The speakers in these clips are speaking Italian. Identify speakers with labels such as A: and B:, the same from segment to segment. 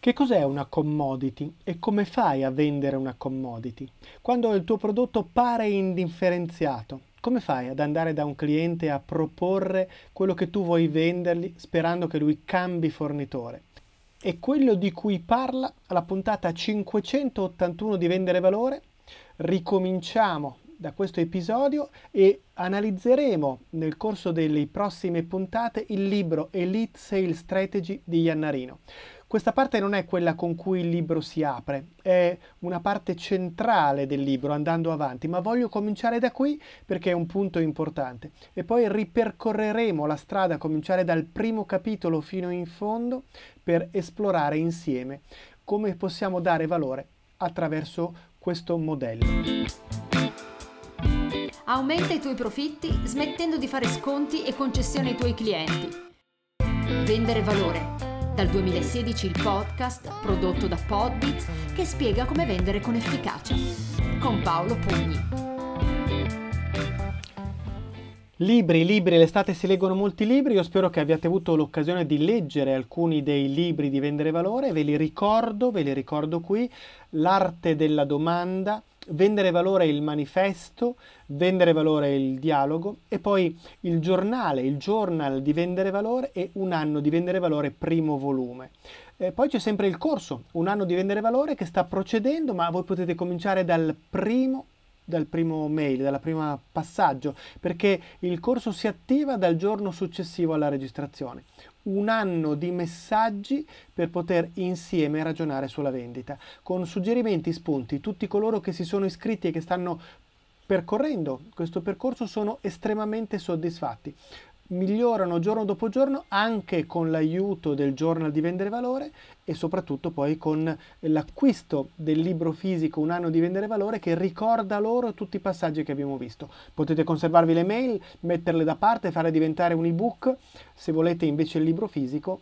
A: Che cos'è una commodity e come fai a vendere una commodity? Quando il tuo prodotto pare indifferenziato, come fai ad andare da un cliente a proporre quello che tu vuoi vendergli sperando che lui cambi fornitore? È quello di cui parla la puntata 581 di Vendere Valore. Ricominciamo da questo episodio e analizzeremo nel corso delle prossime puntate il libro Elite Sales Strategy di Iannarino. Questa parte non è quella con cui il libro si apre, è una parte centrale del libro andando avanti, ma voglio cominciare da qui perché è un punto importante e poi ripercorreremo la strada a cominciare dal primo capitolo fino in fondo per esplorare insieme come possiamo dare valore attraverso questo modello.
B: Aumenta i tuoi profitti smettendo di fare sconti e concessioni ai tuoi clienti. Vendere valore dal 2016 il podcast prodotto da Podbits che spiega come vendere con efficacia. Con Paolo Pugni.
A: Libri, libri, l'estate si leggono molti libri, io spero che abbiate avuto l'occasione di leggere alcuni dei libri di Vendere Valore, ve li ricordo, ve li ricordo qui, L'arte della domanda, vendere valore il manifesto, vendere valore il dialogo e poi il giornale, il journal di vendere valore e un anno di vendere valore primo volume. Eh, poi c'è sempre il corso, un anno di vendere valore che sta procedendo, ma voi potete cominciare dal primo dal primo mail, dal primo passaggio, perché il corso si attiva dal giorno successivo alla registrazione un anno di messaggi per poter insieme ragionare sulla vendita, con suggerimenti, spunti. Tutti coloro che si sono iscritti e che stanno percorrendo questo percorso sono estremamente soddisfatti migliorano giorno dopo giorno anche con l'aiuto del journal di vendere valore e soprattutto poi con l'acquisto del libro fisico un anno di vendere valore che ricorda loro tutti i passaggi che abbiamo visto. Potete conservarvi le mail, metterle da parte, farle diventare un ebook. Se volete invece il libro fisico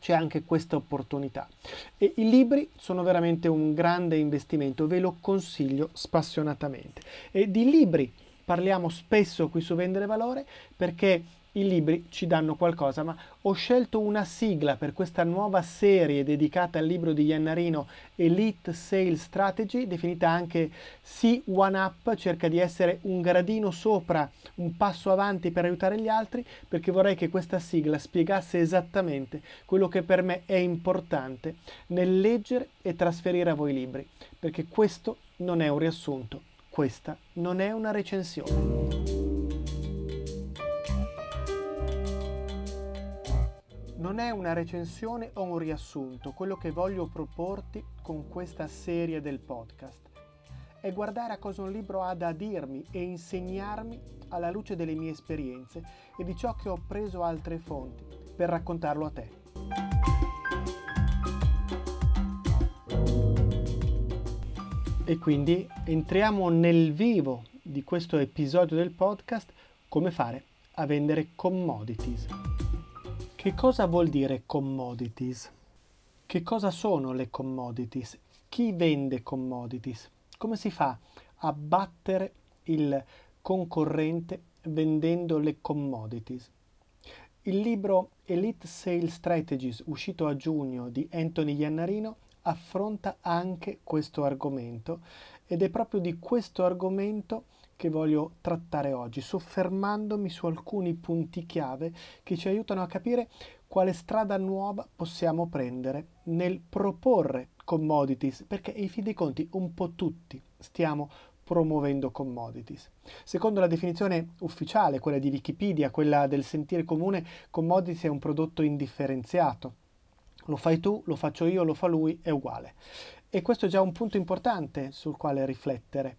A: c'è anche questa opportunità. E i libri sono veramente un grande investimento, ve lo consiglio spassionatamente. E di libri parliamo spesso qui su Vendere Valore perché i libri ci danno qualcosa, ma ho scelto una sigla per questa nuova serie dedicata al libro di Iannarino Elite Sales Strategy, definita anche C1UP, cerca di essere un gradino sopra, un passo avanti per aiutare gli altri, perché vorrei che questa sigla spiegasse esattamente quello che per me è importante nel leggere e trasferire a voi i libri, perché questo non è un riassunto, questa non è una recensione. Non è una recensione o un riassunto, quello che voglio proporti con questa serie del podcast. È guardare a cosa un libro ha da dirmi e insegnarmi alla luce delle mie esperienze e di ciò che ho preso altre fonti per raccontarlo a te. E quindi entriamo nel vivo di questo episodio del podcast, come fare a vendere commodities. Che cosa vuol dire commodities? Che cosa sono le commodities? Chi vende commodities? Come si fa a battere il concorrente vendendo le commodities? Il libro Elite Sales Strategies, uscito a giugno di Anthony Iannarino, affronta anche questo argomento ed è proprio di questo argomento che voglio trattare oggi, soffermandomi su alcuni punti chiave che ci aiutano a capire quale strada nuova possiamo prendere nel proporre commodities, perché in fin dei conti un po' tutti stiamo promuovendo commodities. Secondo la definizione ufficiale, quella di Wikipedia, quella del sentire comune, commodities è un prodotto indifferenziato. Lo fai tu, lo faccio io, lo fa lui, è uguale. E questo è già un punto importante sul quale riflettere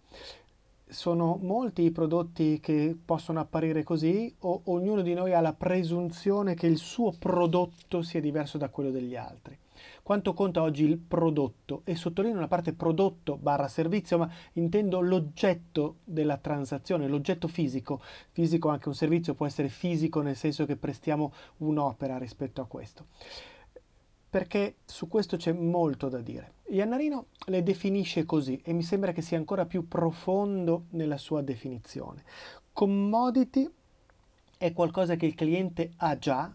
A: sono molti i prodotti che possono apparire così o ognuno di noi ha la presunzione che il suo prodotto sia diverso da quello degli altri. Quanto conta oggi il prodotto? E sottolineo la parte prodotto barra servizio, ma intendo l'oggetto della transazione, l'oggetto fisico. Fisico anche un servizio può essere fisico nel senso che prestiamo un'opera rispetto a questo perché su questo c'è molto da dire. Iannarino le definisce così e mi sembra che sia ancora più profondo nella sua definizione. Commodity è qualcosa che il cliente ha già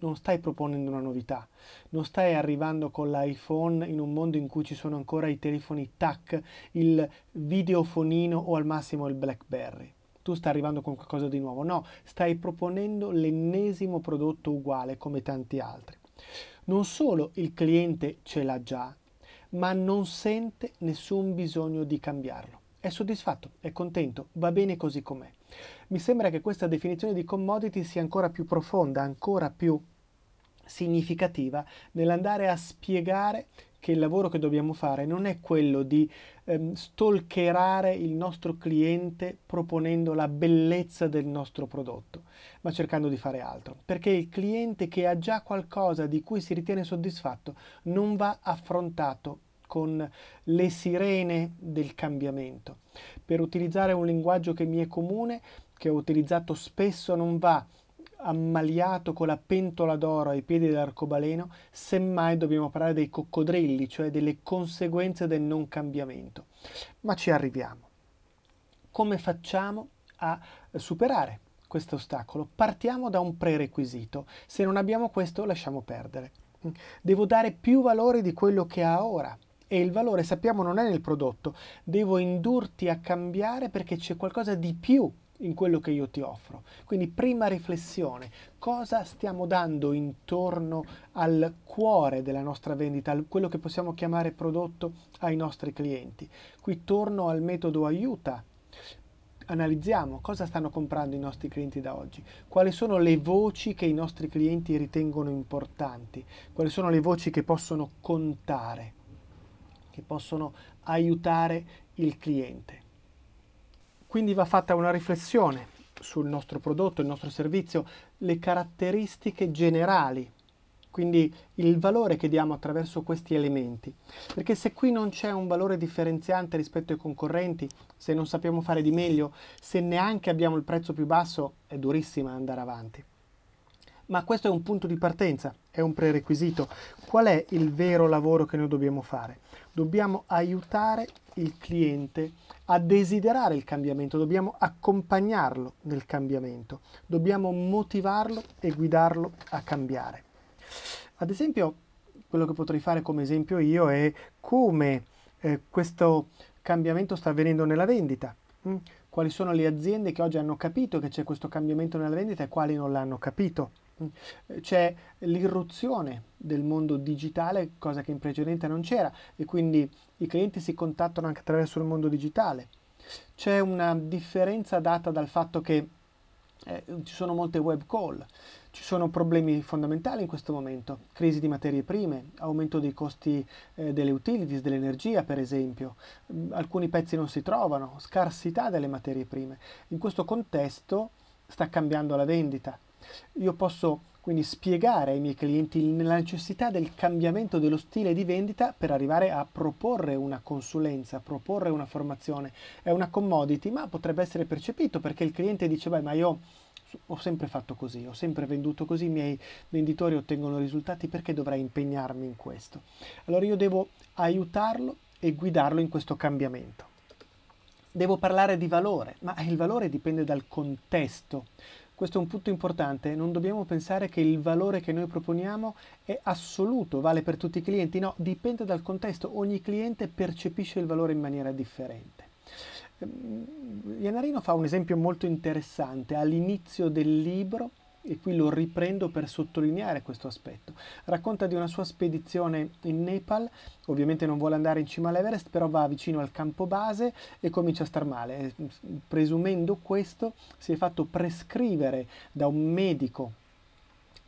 A: non stai proponendo una novità, non stai arrivando con l'iPhone in un mondo in cui ci sono ancora i telefoni TAC, il videofonino o al massimo il BlackBerry. Tu stai arrivando con qualcosa di nuovo, no, stai proponendo l'ennesimo prodotto uguale come tanti altri. Non solo il cliente ce l'ha già, ma non sente nessun bisogno di cambiarlo. È soddisfatto, è contento, va bene così com'è. Mi sembra che questa definizione di commodity sia ancora più profonda, ancora più significativa nell'andare a spiegare che il lavoro che dobbiamo fare non è quello di ehm, stalkerare il nostro cliente proponendo la bellezza del nostro prodotto, ma cercando di fare altro. Perché il cliente che ha già qualcosa di cui si ritiene soddisfatto non va affrontato con le sirene del cambiamento. Per utilizzare un linguaggio che mi è comune, che ho utilizzato spesso, non va ammaliato con la pentola d'oro ai piedi dell'arcobaleno, semmai dobbiamo parlare dei coccodrilli, cioè delle conseguenze del non cambiamento. Ma ci arriviamo. Come facciamo a superare questo ostacolo? Partiamo da un prerequisito. Se non abbiamo questo, lasciamo perdere. Devo dare più valore di quello che ha ora e il valore sappiamo non è nel prodotto, devo indurti a cambiare perché c'è qualcosa di più in quello che io ti offro. Quindi prima riflessione, cosa stiamo dando intorno al cuore della nostra vendita, quello che possiamo chiamare prodotto ai nostri clienti. Qui torno al metodo aiuta. Analizziamo cosa stanno comprando i nostri clienti da oggi, quali sono le voci che i nostri clienti ritengono importanti, quali sono le voci che possono contare che possono aiutare il cliente. Quindi va fatta una riflessione sul nostro prodotto, il nostro servizio, le caratteristiche generali, quindi il valore che diamo attraverso questi elementi. Perché se qui non c'è un valore differenziante rispetto ai concorrenti, se non sappiamo fare di meglio, se neanche abbiamo il prezzo più basso, è durissima andare avanti. Ma questo è un punto di partenza, è un prerequisito. Qual è il vero lavoro che noi dobbiamo fare? Dobbiamo aiutare il cliente a desiderare il cambiamento, dobbiamo accompagnarlo nel cambiamento, dobbiamo motivarlo e guidarlo a cambiare. Ad esempio, quello che potrei fare come esempio io è come eh, questo cambiamento sta avvenendo nella vendita. Mm? Quali sono le aziende che oggi hanno capito che c'è questo cambiamento nella vendita e quali non l'hanno capito? C'è l'irruzione del mondo digitale, cosa che in precedenza non c'era, e quindi i clienti si contattano anche attraverso il mondo digitale. C'è una differenza data dal fatto che eh, ci sono molte web call, ci sono problemi fondamentali in questo momento, crisi di materie prime, aumento dei costi eh, delle utilities, dell'energia per esempio, mm, alcuni pezzi non si trovano, scarsità delle materie prime. In questo contesto sta cambiando la vendita, io posso quindi spiegare ai miei clienti la necessità del cambiamento dello stile di vendita per arrivare a proporre una consulenza, proporre una formazione. È una commodity, ma potrebbe essere percepito perché il cliente dice, beh, ma io ho sempre fatto così, ho sempre venduto così, i miei venditori ottengono risultati, perché dovrei impegnarmi in questo? Allora io devo aiutarlo e guidarlo in questo cambiamento. Devo parlare di valore, ma il valore dipende dal contesto. Questo è un punto importante, non dobbiamo pensare che il valore che noi proponiamo è assoluto, vale per tutti i clienti, no, dipende dal contesto, ogni cliente percepisce il valore in maniera differente. Ehm, Iannarino fa un esempio molto interessante. All'inizio del libro e qui lo riprendo per sottolineare questo aspetto. Racconta di una sua spedizione in Nepal, ovviamente non vuole andare in cima all'Everest, però va vicino al campo base e comincia a star male. Presumendo questo, si è fatto prescrivere da un medico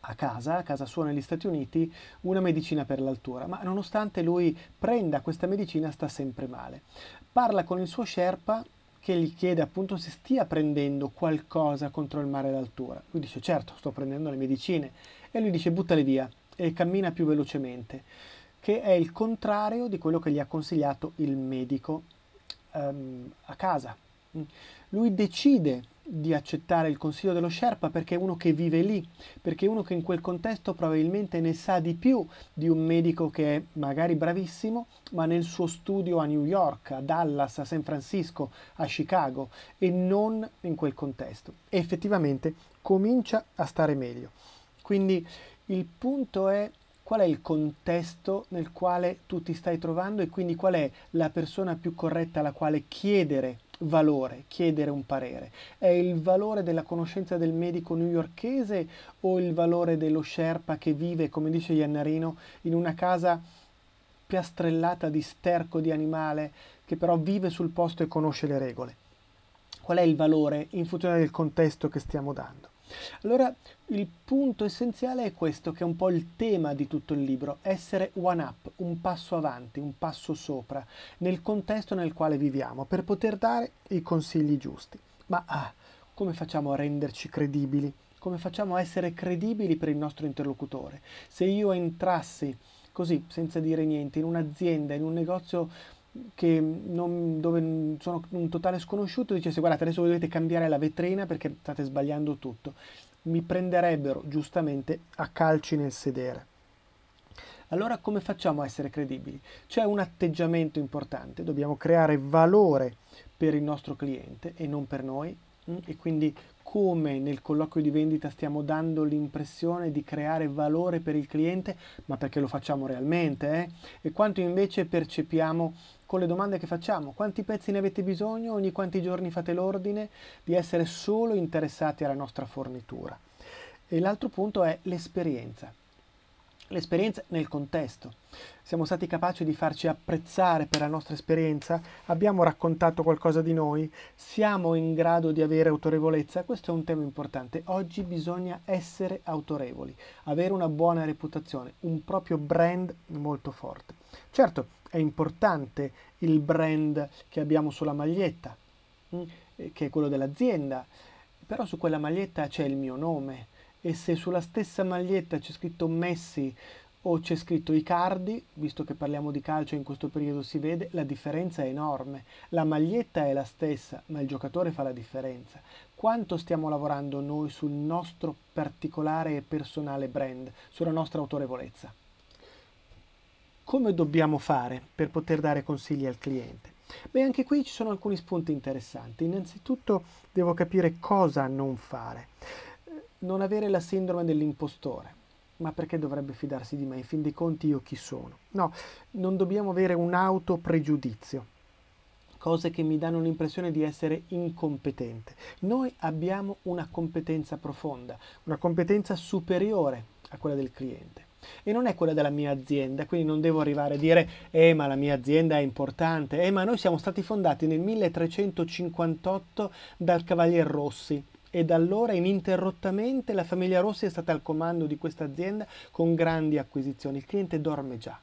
A: a casa, a casa sua negli Stati Uniti, una medicina per l'altura, ma nonostante lui prenda questa medicina sta sempre male. Parla con il suo Sherpa che gli chiede appunto se stia prendendo qualcosa contro il mare d'altura. Lui dice certo, sto prendendo le medicine e lui dice buttale via e cammina più velocemente, che è il contrario di quello che gli ha consigliato il medico um, a casa. Lui decide di accettare il consiglio dello Sherpa perché è uno che vive lì, perché è uno che in quel contesto probabilmente ne sa di più di un medico che è magari bravissimo, ma nel suo studio a New York, a Dallas, a San Francisco, a Chicago e non in quel contesto. E effettivamente comincia a stare meglio. Quindi Il punto è qual è il contesto nel quale tu ti stai trovando e quindi qual è la persona più corretta alla quale chiedere valore, chiedere un parere. È il valore della conoscenza del medico newyorkese o il valore dello Sherpa che vive, come dice Iannarino, in una casa piastrellata di sterco di animale che però vive sul posto e conosce le regole? Qual è il valore in funzione del contesto che stiamo dando? Allora, il punto essenziale è questo, che è un po' il tema di tutto il libro, essere one up, un passo avanti, un passo sopra, nel contesto nel quale viviamo, per poter dare i consigli giusti. Ma ah, come facciamo a renderci credibili? Come facciamo a essere credibili per il nostro interlocutore? Se io entrassi così, senza dire niente, in un'azienda, in un negozio non, dove sono un totale sconosciuto dicesse guardate adesso dovete cambiare la vetrina perché state sbagliando tutto mi prenderebbero giustamente a calci nel sedere allora come facciamo a essere credibili? C'è un atteggiamento importante, dobbiamo creare valore per il nostro cliente e non per noi mm? e quindi come nel colloquio di vendita stiamo dando l'impressione di creare valore per il cliente, ma perché lo facciamo realmente, eh? e quanto invece percepiamo con le domande che facciamo. Quanti pezzi ne avete bisogno? Ogni quanti giorni fate l'ordine di essere solo interessati alla nostra fornitura. E l'altro punto è l'esperienza l'esperienza nel contesto. Siamo stati capaci di farci apprezzare per la nostra esperienza, abbiamo raccontato qualcosa di noi, siamo in grado di avere autorevolezza, questo è un tema importante. Oggi bisogna essere autorevoli, avere una buona reputazione, un proprio brand molto forte. Certo, è importante il brand che abbiamo sulla maglietta, mm, che è quello dell'azienda, però su quella maglietta c'è il mio nome, e se sulla stessa maglietta c'è scritto Messi o c'è scritto Icardi, visto che parliamo di calcio in questo periodo si vede, la differenza è enorme. La maglietta è la stessa, ma il giocatore fa la differenza. Quanto stiamo lavorando noi sul nostro particolare e personale brand, sulla nostra autorevolezza? Come dobbiamo fare per poter dare consigli al cliente? Beh, anche qui ci sono alcuni spunti interessanti. Innanzitutto devo capire cosa non fare non avere la sindrome dell'impostore. Ma perché dovrebbe fidarsi di me? In fin dei conti io chi sono? No, non dobbiamo avere un autopregiudizio, cose che mi danno l'impressione di essere incompetente. Noi abbiamo una competenza profonda, una competenza superiore a quella del cliente. E non è quella della mia azienda, quindi non devo arrivare a dire, eh ma la mia azienda è importante, eh ma noi siamo stati fondati nel 1358 dal Cavalier Rossi, e da allora ininterrottamente la famiglia Rossi è stata al comando di questa azienda con grandi acquisizioni. Il cliente dorme già.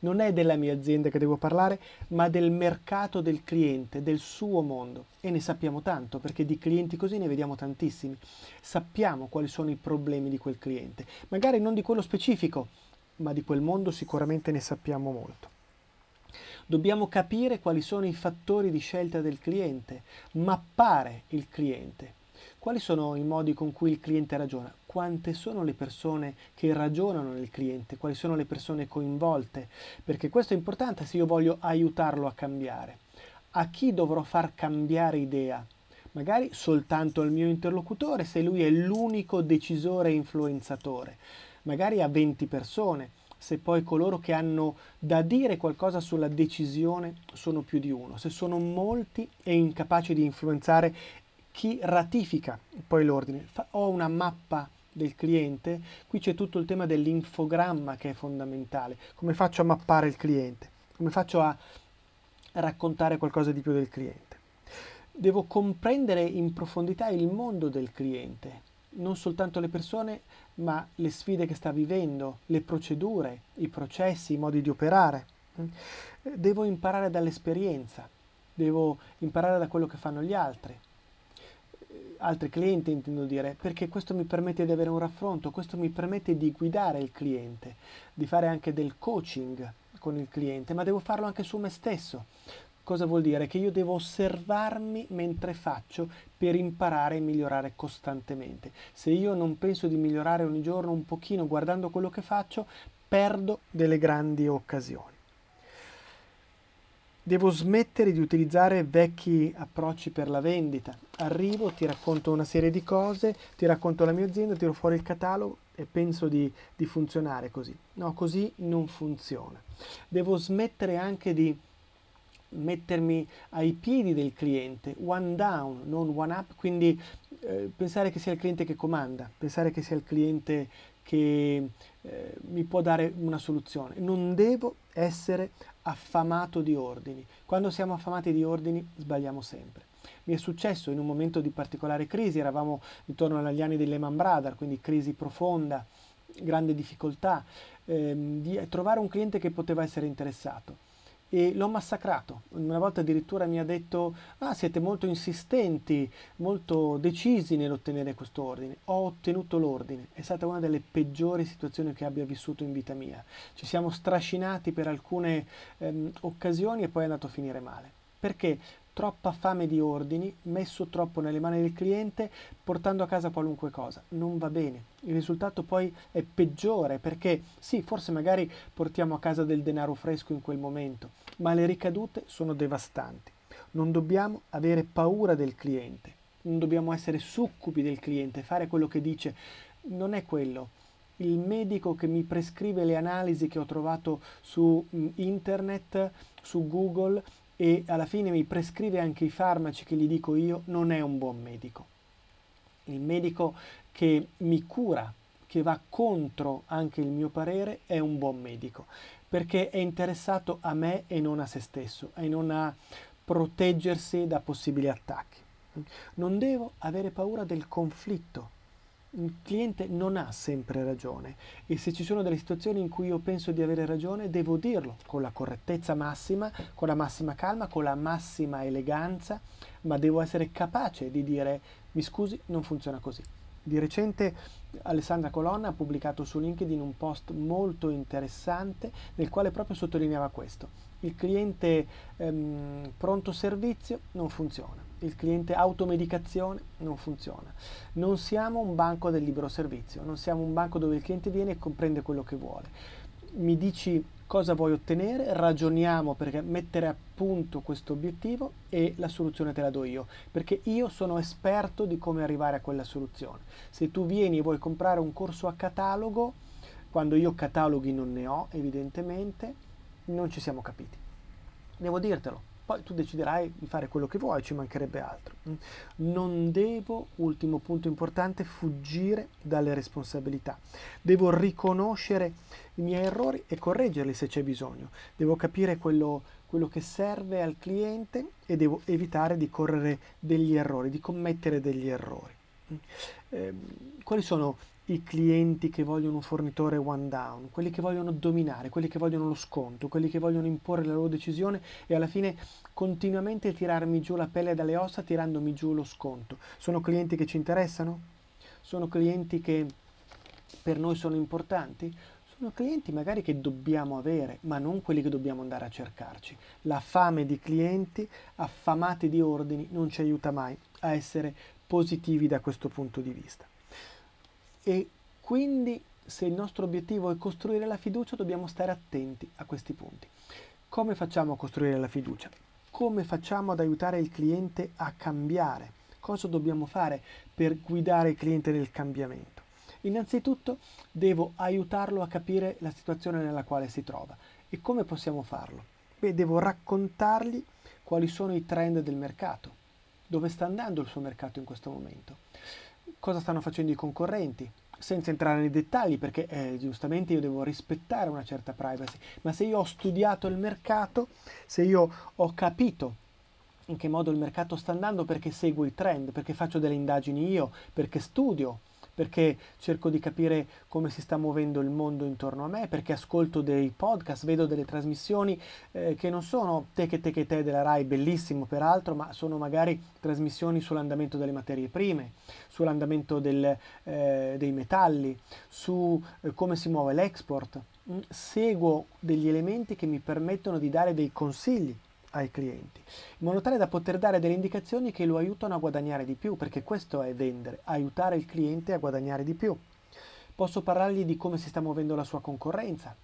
A: Non è della mia azienda che devo parlare, ma del mercato del cliente, del suo mondo. E ne sappiamo tanto, perché di clienti così ne vediamo tantissimi. Sappiamo quali sono i problemi di quel cliente. Magari non di quello specifico, ma di quel mondo sicuramente ne sappiamo molto. Dobbiamo capire quali sono i fattori di scelta del cliente, mappare il cliente, quali sono i modi con cui il cliente ragiona? Quante sono le persone che ragionano nel cliente? Quali sono le persone coinvolte? Perché questo è importante se io voglio aiutarlo a cambiare. A chi dovrò far cambiare idea? Magari soltanto al mio interlocutore se lui è l'unico decisore e influenzatore. Magari a 20 persone se poi coloro che hanno da dire qualcosa sulla decisione sono più di uno, se sono molti e incapaci di influenzare chi ratifica poi l'ordine. Fa, ho una mappa del cliente, qui c'è tutto il tema dell'infogramma che è fondamentale. Come faccio a mappare il cliente? Come faccio a raccontare qualcosa di più del cliente? Devo comprendere in profondità il mondo del cliente, non soltanto le persone, ma le sfide che sta vivendo, le procedure, i processi, i modi di operare. Devo imparare dall'esperienza, devo imparare da quello che fanno gli altri altri clienti intendo dire, perché questo mi permette di avere un raffronto, questo mi permette di guidare il cliente, di fare anche del coaching con il cliente, ma devo farlo anche su me stesso. Cosa vuol dire? Che io devo osservarmi mentre faccio per imparare e migliorare costantemente. Se io non penso di migliorare ogni giorno un pochino guardando quello che faccio, perdo delle grandi occasioni. Devo smettere di utilizzare vecchi approcci per la vendita. Arrivo, ti racconto una serie di cose, ti racconto la mia azienda, tiro fuori il catalogo e penso di, di funzionare così. No, così non funziona. Devo smettere anche di mettermi ai piedi del cliente, one down, non one up, quindi eh, pensare che sia il cliente che comanda, pensare che sia il cliente che eh, mi può dare una soluzione. Non devo essere affamato di ordini. Quando siamo affamati di ordini sbagliamo sempre. Mi è successo in un momento di particolare crisi, eravamo intorno agli anni dei Lehman Brothers, quindi crisi profonda, grande difficoltà, ehm, di trovare un cliente che poteva essere interessato e l'ho massacrato. Una volta addirittura mi ha detto, ah siete molto insistenti, molto decisi nell'ottenere questo ordine. Ho ottenuto l'ordine, è stata una delle peggiori situazioni che abbia vissuto in vita mia. Ci siamo strascinati per alcune ehm, occasioni e poi è andato a finire male. Perché? Troppa fame di ordini, messo troppo nelle mani del cliente, portando a casa qualunque cosa. Non va bene. Il risultato poi è peggiore perché sì, forse magari portiamo a casa del denaro fresco in quel momento, ma le ricadute sono devastanti. Non dobbiamo avere paura del cliente, non dobbiamo essere succubi del cliente, fare quello che dice. Non è quello il medico che mi prescrive le analisi che ho trovato su mm, internet, su Google e alla fine mi prescrive anche i farmaci che gli dico io, non è un buon medico. Il medico che mi cura, che va contro anche il mio parere, è un buon medico, perché è interessato a me e non a se stesso, e non a proteggersi da possibili attacchi. Non devo avere paura del conflitto, il cliente non ha sempre ragione e se ci sono delle situazioni in cui io penso di avere ragione devo dirlo con la correttezza massima, con la massima calma, con la massima eleganza, ma devo essere capace di dire mi scusi, non funziona così. Di recente Alessandra Colonna ha pubblicato su LinkedIn un post molto interessante nel quale proprio sottolineava questo. Il cliente ehm, pronto servizio non funziona il cliente automedicazione non funziona. Non siamo un banco del libero servizio, non siamo un banco dove il cliente viene e comprende quello che vuole. Mi dici cosa vuoi ottenere, ragioniamo per mettere a punto questo obiettivo e la soluzione te la do io, perché io sono esperto di come arrivare a quella soluzione. Se tu vieni e vuoi comprare un corso a catalogo, quando io cataloghi non ne ho, evidentemente, non ci siamo capiti. Devo dirtelo, poi tu deciderai di fare quello che vuoi, ci mancherebbe altro. Mm. Non devo, ultimo punto importante, fuggire dalle responsabilità. Devo riconoscere i miei errori e correggerli se c'è bisogno. Devo capire quello, quello che serve al cliente e devo evitare di correre degli errori, di commettere degli errori. Eh, quali sono i clienti che vogliono un fornitore one down, quelli che vogliono dominare, quelli che vogliono lo sconto, quelli che vogliono imporre la loro decisione e alla fine continuamente tirarmi giù la pelle dalle ossa tirandomi giù lo sconto. Sono clienti che ci interessano? Sono clienti che per noi sono importanti? Sono clienti magari che dobbiamo avere, ma non quelli che dobbiamo andare a cercarci. La fame di clienti affamati di ordini non ci aiuta mai a essere positivi da questo punto di vista. E quindi se il nostro obiettivo è costruire la fiducia dobbiamo stare attenti a questi punti. Come facciamo a costruire la fiducia? Come facciamo ad aiutare il cliente a cambiare? Cosa dobbiamo fare per guidare il cliente nel cambiamento? Innanzitutto devo aiutarlo a capire la situazione nella quale si trova. E come possiamo farlo? Beh, devo raccontargli quali sono i trend del mercato, dove sta andando il suo mercato in questo momento cosa stanno facendo i concorrenti, senza entrare nei dettagli perché eh, giustamente io devo rispettare una certa privacy, ma se io ho studiato il mercato, se io ho capito in che modo il mercato sta andando perché seguo i trend, perché faccio delle indagini io, perché studio perché cerco di capire come si sta muovendo il mondo intorno a me, perché ascolto dei podcast, vedo delle trasmissioni eh, che non sono te che te che te della RAI, bellissimo peraltro, ma sono magari trasmissioni sull'andamento delle materie prime, sull'andamento del, eh, dei metalli, su eh, come si muove l'export. Mm, seguo degli elementi che mi permettono di dare dei consigli ai clienti, in modo tale da poter dare delle indicazioni che lo aiutano a guadagnare di più, perché questo è vendere, aiutare il cliente a guadagnare di più. Posso parlargli di come si sta muovendo la sua concorrenza,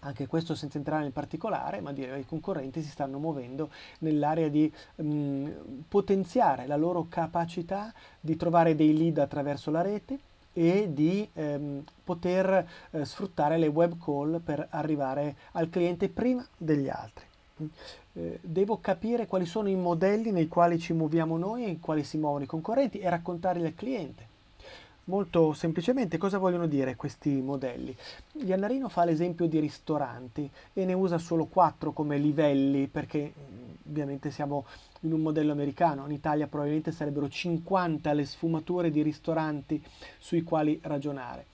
A: anche questo senza entrare nel particolare, ma dire che i concorrenti si stanno muovendo nell'area di mh, potenziare la loro capacità di trovare dei lead attraverso la rete, e di ehm, poter eh, sfruttare le web call per arrivare al cliente prima degli altri. Eh, devo capire quali sono i modelli nei quali ci muoviamo noi e in quali si muovono i concorrenti e raccontarli al cliente. Molto semplicemente cosa vogliono dire questi modelli? Iannarino fa l'esempio di ristoranti e ne usa solo quattro come livelli perché ovviamente siamo in un modello americano, in Italia probabilmente sarebbero 50 le sfumature di ristoranti sui quali ragionare.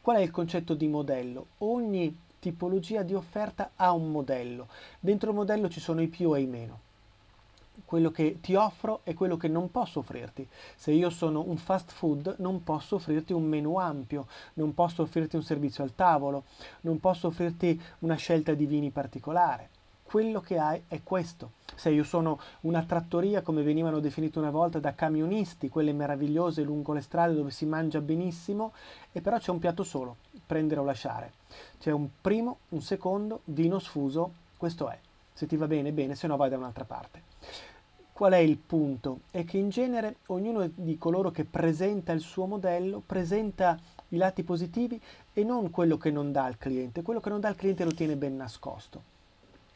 A: Qual è il concetto di modello? Ogni tipologia di offerta ha un modello. Dentro il modello ci sono i più e i meno quello che ti offro e quello che non posso offrirti. Se io sono un fast food non posso offrirti un menu ampio, non posso offrirti un servizio al tavolo, non posso offrirti una scelta di vini particolare. Quello che hai è questo. Se io sono una trattoria, come venivano definite una volta da camionisti, quelle meravigliose lungo le strade dove si mangia benissimo, e però c'è un piatto solo, prendere o lasciare. C'è un primo, un secondo, vino sfuso, questo è. Se ti va bene, bene, se no vai da un'altra parte. Qual è il punto? È che in genere ognuno di coloro che presenta il suo modello presenta i lati positivi e non quello che non dà al cliente. Quello che non dà al cliente lo tiene ben nascosto.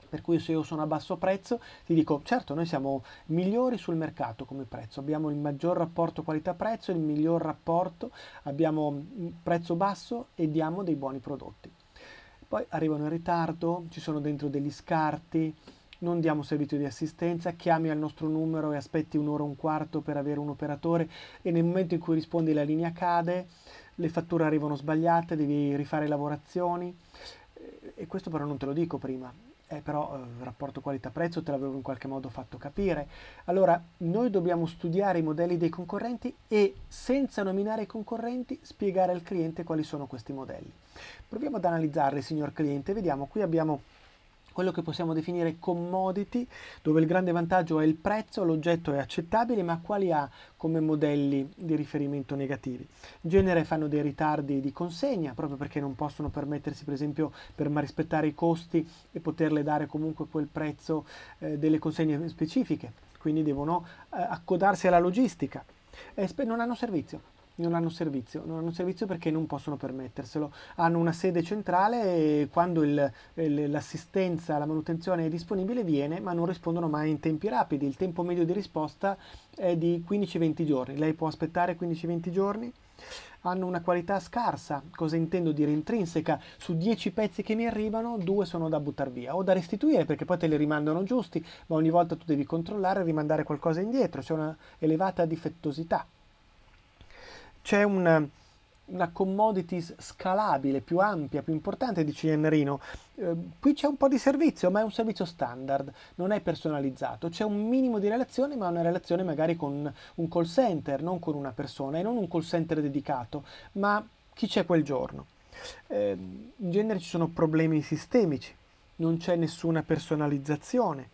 A: Per cui se io sono a basso prezzo ti dico certo noi siamo migliori sul mercato come prezzo, abbiamo il maggior rapporto qualità-prezzo, il miglior rapporto, abbiamo prezzo basso e diamo dei buoni prodotti. Poi arrivano in ritardo, ci sono dentro degli scarti, non diamo servizio di assistenza, chiami al nostro numero e aspetti un'ora e un quarto per avere un operatore e nel momento in cui rispondi la linea cade, le fatture arrivano sbagliate, devi rifare lavorazioni. E questo però non te lo dico prima, eh, però il eh, rapporto qualità-prezzo te l'avevo in qualche modo fatto capire. Allora, noi dobbiamo studiare i modelli dei concorrenti e senza nominare i concorrenti spiegare al cliente quali sono questi modelli. Proviamo ad analizzarli, signor cliente, vediamo, qui abbiamo quello che possiamo definire commodity, dove il grande vantaggio è il prezzo, l'oggetto è accettabile, ma quali ha come modelli di riferimento negativi? In genere fanno dei ritardi di consegna, proprio perché non possono permettersi, per esempio, per rispettare i costi e poterle dare comunque quel prezzo eh, delle consegne specifiche, quindi devono eh, accodarsi alla logistica. E non hanno servizio, non hanno servizio, non hanno servizio perché non possono permetterselo. Hanno una sede centrale e quando il, l'assistenza, la manutenzione è disponibile viene, ma non rispondono mai in tempi rapidi. Il tempo medio di risposta è di 15-20 giorni. Lei può aspettare 15-20 giorni? Hanno una qualità scarsa, cosa intendo dire intrinseca? Su 10 pezzi che mi arrivano, due sono da buttare via o da restituire perché poi te li rimandano giusti, ma ogni volta tu devi controllare e rimandare qualcosa indietro, c'è una elevata difettosità c'è una, una commodities scalabile, più ampia, più importante, dice Iannarino. Eh, qui c'è un po' di servizio, ma è un servizio standard, non è personalizzato. C'è un minimo di relazione, ma una relazione magari con un call center, non con una persona, e non un call center dedicato, ma chi c'è quel giorno. Eh, in genere ci sono problemi sistemici, non c'è nessuna personalizzazione,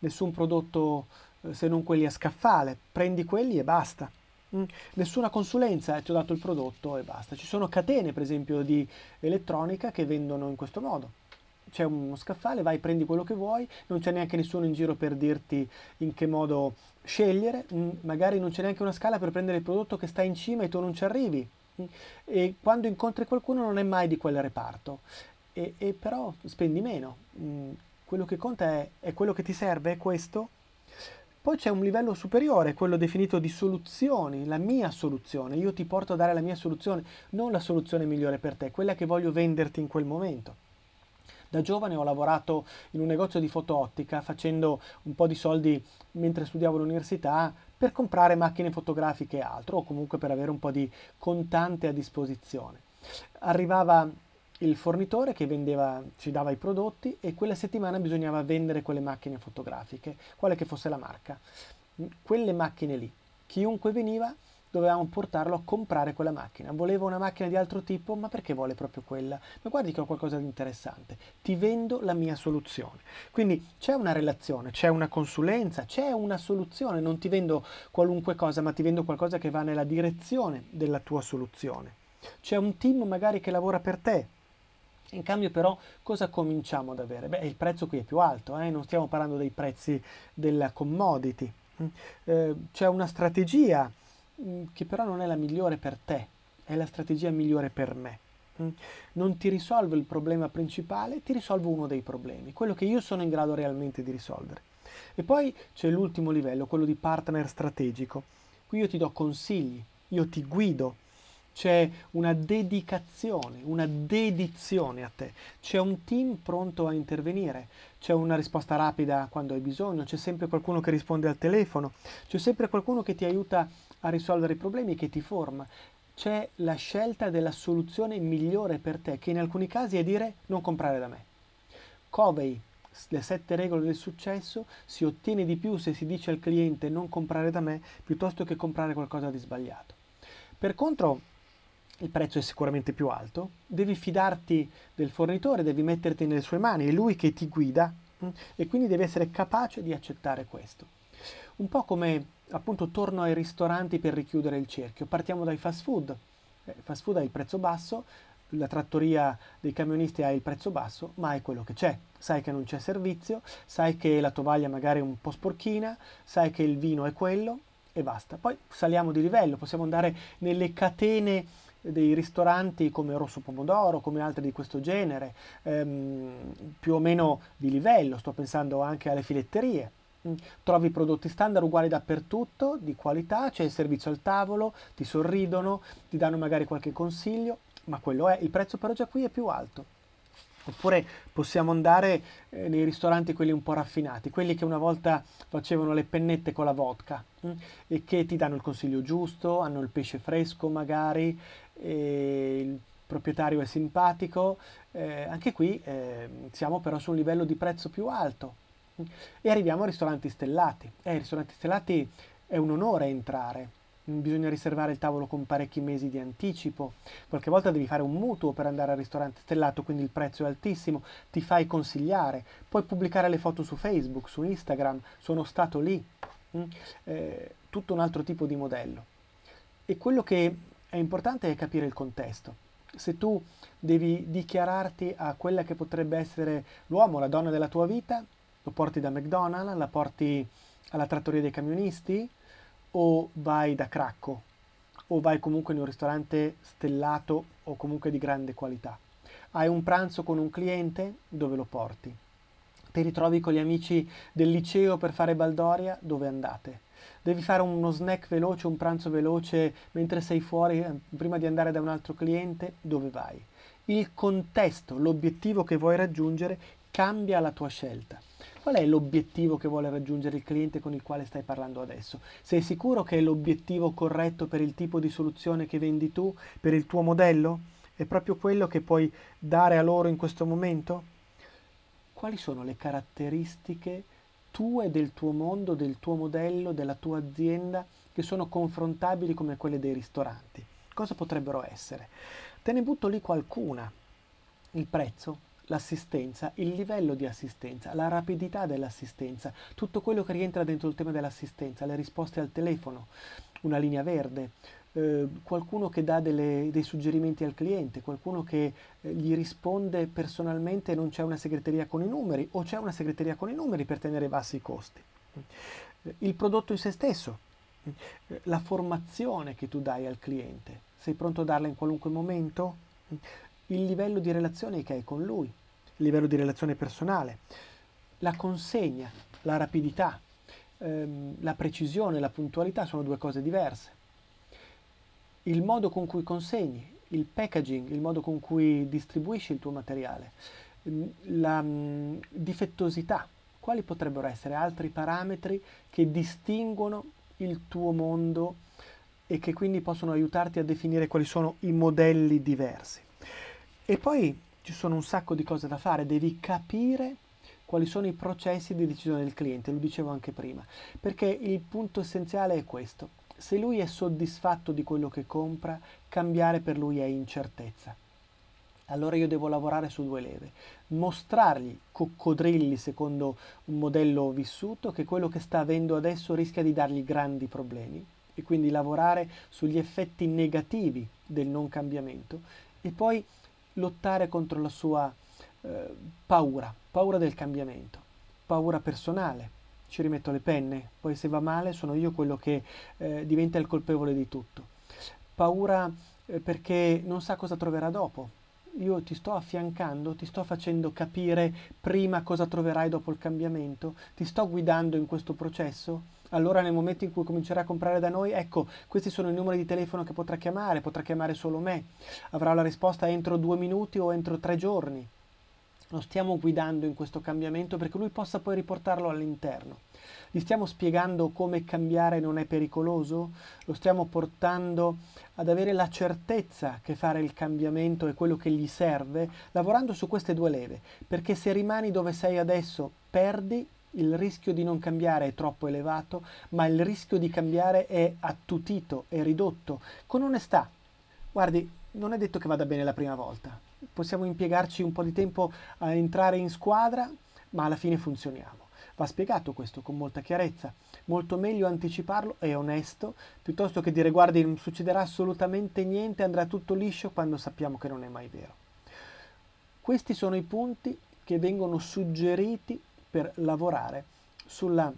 A: nessun prodotto eh, se non quelli a scaffale, prendi quelli e basta. Mm. Nessuna consulenza, ti ho dato il prodotto e basta. Ci sono catene, per esempio, di elettronica che vendono in questo modo. C'è uno scaffale, vai, prendi quello che vuoi, non c'è neanche nessuno in giro per dirti in che modo scegliere, mm, magari non c'è neanche una scala per prendere il prodotto che sta in cima e tu non ci arrivi. Mm. E quando incontri qualcuno non è mai di quel reparto, e, e però spendi meno. Quello che conta è, è quello che ti serve, è questo, poi c'è un livello superiore, quello definito di soluzioni, la mia soluzione. Io ti porto a dare la mia soluzione, non la soluzione migliore per te, quella che voglio venderti in quel momento. Da giovane ho lavorato in un negozio di fotoottica facendo un po' di soldi mentre studiavo all'università per comprare macchine fotografiche e altro, o comunque per avere un po' di contante a disposizione. Arrivava il fornitore che vendeva, ci dava i prodotti e quella settimana bisognava vendere quelle macchine fotografiche, quale che fosse la marca. Quelle macchine lì, chiunque veniva dovevamo portarlo a comprare quella macchina. Voleva una macchina di altro tipo, ma perché vuole proprio quella? Ma guardi che ho qualcosa di interessante, ti vendo la mia soluzione. Quindi c'è una relazione, c'è una consulenza, c'è una soluzione, non ti vendo qualunque cosa, ma ti vendo qualcosa che va nella direzione della tua soluzione. C'è un team magari che lavora per te, in cambio però cosa cominciamo ad avere? Beh, il prezzo qui è più alto, eh? non stiamo parlando dei prezzi della commodity. Mm. Eh, c'è una strategia mm, che però non è la migliore per te, è la strategia migliore per me. Mm? Non ti risolve il problema principale, ti risolve uno dei problemi, quello che io sono in grado realmente di risolvere. E poi c'è l'ultimo livello, quello di partner strategico. Qui io ti do consigli, io ti guido, c'è una dedicazione, una dedizione a te, c'è un team pronto a intervenire, c'è una risposta rapida quando hai bisogno, c'è sempre qualcuno che risponde al telefono, c'è sempre qualcuno che ti aiuta a risolvere i problemi che ti forma. C'è la scelta della soluzione migliore per te, che in alcuni casi è dire non comprare da me. Covey, le sette regole del successo, si ottiene di più se si dice al cliente non comprare da me piuttosto che comprare qualcosa di sbagliato. Per contro, il prezzo è sicuramente più alto, devi fidarti del fornitore, devi metterti nelle sue mani, è lui che ti guida mm, e quindi devi essere capace di accettare questo. Un po' come appunto torno ai ristoranti per richiudere il cerchio, partiamo dai fast food, il eh, fast food ha il prezzo basso, la trattoria dei camionisti ha il prezzo basso, ma è quello che c'è. Sai che non c'è servizio, sai che la tovaglia magari è un po' sporchina, sai che il vino è quello e basta. Poi saliamo di livello, possiamo andare nelle catene dei ristoranti come Rosso Pomodoro, come altri di questo genere, ehm, più o meno di livello, sto pensando anche alle filetterie. Mm, trovi prodotti standard uguali dappertutto, di qualità, c'è il servizio al tavolo, ti sorridono, ti danno magari qualche consiglio, ma quello è, il prezzo però già qui è più alto. Oppure possiamo andare eh, nei ristoranti quelli un po' raffinati, quelli che una volta facevano le pennette con la vodka mh, mm, e che ti danno il consiglio giusto, hanno il pesce fresco magari, il proprietario è simpatico, eh, anche qui eh, siamo però su un livello di prezzo più alto. E arriviamo a ristoranti stellati. Eh, ai ristoranti stellati è un onore entrare, bisogna riservare il tavolo con parecchi mesi di anticipo, qualche volta devi fare un mutuo per andare al ristorante stellato, quindi il prezzo è altissimo, ti fai consigliare, puoi pubblicare le foto su Facebook, su Instagram, sono stato lì, eh, tutto un altro tipo di modello. E quello che è importante capire il contesto. Se tu devi dichiararti a quella che potrebbe essere l'uomo, la donna della tua vita, lo porti da McDonald's, la porti alla trattoria dei camionisti o vai da Cracco o vai comunque in un ristorante stellato o comunque di grande qualità. Hai un pranzo con un cliente, dove lo porti? Ti ritrovi con gli amici del liceo per fare baldoria, dove andate? Devi fare uno snack veloce, un pranzo veloce mentre sei fuori, eh, prima di andare da un altro cliente, dove vai? Il contesto, l'obiettivo che vuoi raggiungere cambia la tua scelta. Qual è l'obiettivo che vuole raggiungere il cliente con il quale stai parlando adesso? Sei sicuro che è l'obiettivo corretto per il tipo di soluzione che vendi tu, per il tuo modello? È proprio quello che puoi dare a loro in questo momento? Quali sono le caratteristiche tue, del tuo mondo, del tuo modello, della tua azienda che sono confrontabili come quelle dei ristoranti. Cosa potrebbero essere? Te ne butto lì qualcuna. Il prezzo, l'assistenza, il livello di assistenza, la rapidità dell'assistenza, tutto quello che rientra dentro il tema dell'assistenza, le risposte al telefono, una linea verde, eh, qualcuno che dà delle, dei suggerimenti al cliente, qualcuno che eh, gli risponde personalmente non c'è una segreteria con i numeri o c'è una segreteria con i numeri per tenere bassi i costi. Il prodotto in se stesso, la formazione che tu dai al cliente, sei pronto a darla in qualunque momento? Il livello di relazione che hai con lui, il livello di relazione personale, la consegna, la rapidità, ehm, la precisione, la puntualità sono due cose diverse il modo con cui consegni, il packaging, il modo con cui distribuisci il tuo materiale, mm, la mh, difettosità, quali potrebbero essere altri parametri che distinguono il tuo mondo e che quindi possono aiutarti a definire quali sono i modelli diversi. E poi ci sono un sacco di cose da fare, devi capire quali sono i processi di decisione del cliente, lo dicevo anche prima, perché il punto essenziale è questo se lui è soddisfatto di quello che compra, cambiare per lui è incertezza. Allora io devo lavorare su due leve. Mostrargli coccodrilli secondo un modello vissuto che quello che sta avendo adesso rischia di dargli grandi problemi e quindi lavorare sugli effetti negativi del non cambiamento e poi lottare contro la sua eh, paura, paura del cambiamento, paura personale, ci rimetto le penne, poi se va male sono io quello che eh, diventa il colpevole di tutto. Paura eh, perché non sa cosa troverà dopo. Io ti sto affiancando, ti sto facendo capire prima cosa troverai dopo il cambiamento, ti sto guidando in questo processo. Allora nel momento in cui comincerà a comprare da noi, ecco, questi sono i numeri di telefono che potrà chiamare, potrà chiamare solo me, avrà la risposta entro due minuti o entro tre giorni. Lo stiamo guidando in questo cambiamento perché lui possa poi riportarlo all'interno. Gli stiamo spiegando come cambiare non è pericoloso? Lo stiamo portando ad avere la certezza che fare il cambiamento è quello che gli serve, lavorando su queste due leve, perché se rimani dove sei adesso perdi il rischio di non cambiare è troppo elevato, ma il rischio di cambiare è attutito, è ridotto. Con onestà, guardi, non è detto che vada bene la prima volta. Possiamo impiegarci un po' di tempo a entrare in squadra, ma alla fine funzioniamo. Va spiegato questo con molta chiarezza. Molto meglio anticiparlo e onesto, piuttosto che dire guardi non succederà assolutamente niente, andrà tutto liscio quando sappiamo che non è mai vero. Questi sono i punti che vengono suggeriti per lavorare sulla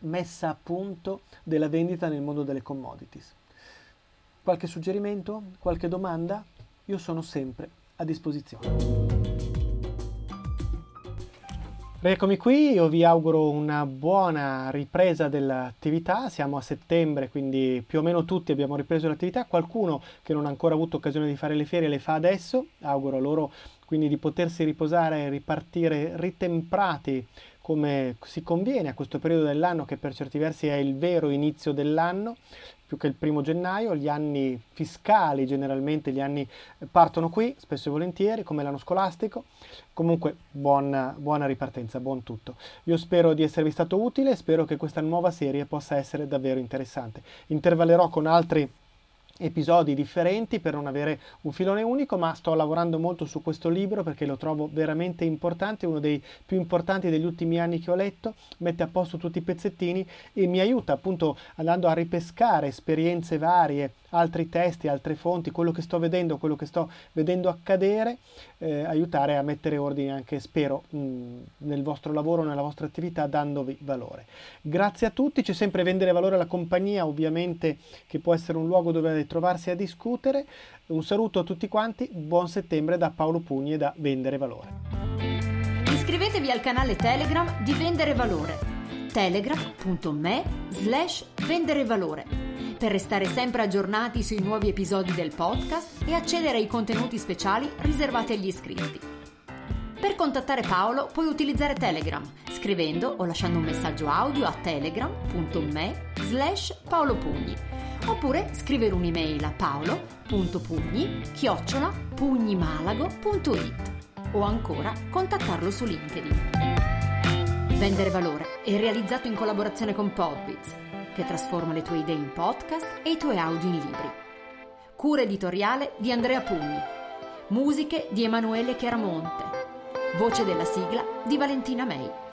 A: messa a punto della vendita nel mondo delle commodities. Qualche suggerimento? Qualche domanda? Io sono sempre a disposizione. Eccomi qui, io vi auguro una buona ripresa dell'attività, siamo a settembre quindi più o meno tutti abbiamo ripreso l'attività, qualcuno che non ha ancora avuto occasione di fare le ferie le fa adesso, auguro loro quindi di potersi riposare e ripartire ritemprati come si conviene a questo periodo dell'anno che per certi versi è il vero inizio dell'anno, più che il primo gennaio, gli anni fiscali generalmente, gli anni partono qui, spesso e volentieri, come l'anno scolastico. Comunque buona, buona ripartenza, buon tutto. Io spero di esservi stato utile, spero che questa nuova serie possa essere davvero interessante. Intervallerò con altri episodi differenti per non avere un filone unico, ma sto lavorando molto su questo libro perché lo trovo veramente importante, uno dei più importanti degli ultimi anni che ho letto, mette a posto tutti i pezzettini e mi aiuta appunto andando a ripescare esperienze varie, altri testi, altre fonti, quello che sto vedendo, quello che sto vedendo accadere, eh, aiutare a mettere ordine anche, spero, mh, nel vostro lavoro, nella vostra attività, dandovi valore. Grazie a tutti, c'è sempre vendere valore alla compagnia, ovviamente che può essere un luogo dove trovarsi a discutere. Un saluto a tutti quanti, buon settembre da Paolo Pugni e da Vendere Valore.
B: Iscrivetevi al canale Telegram di Vendere Valore telegram.me slash vendere valore per restare sempre aggiornati sui nuovi episodi del podcast e accedere ai contenuti speciali riservati agli iscritti. Per contattare Paolo puoi utilizzare Telegram scrivendo o lasciando un messaggio audio a telegram.me slash paolopugni oppure scrivere un'email a paolo.pugni chiocciola pugnimalago.it o ancora contattarlo su LinkedIn. Vendere Valore è realizzato in collaborazione con Podbiz che trasforma le tue idee in podcast e i tuoi audio in libri. Cura editoriale di Andrea Pugni. Musiche di Emanuele Chiaramonte. Voce della sigla di Valentina May.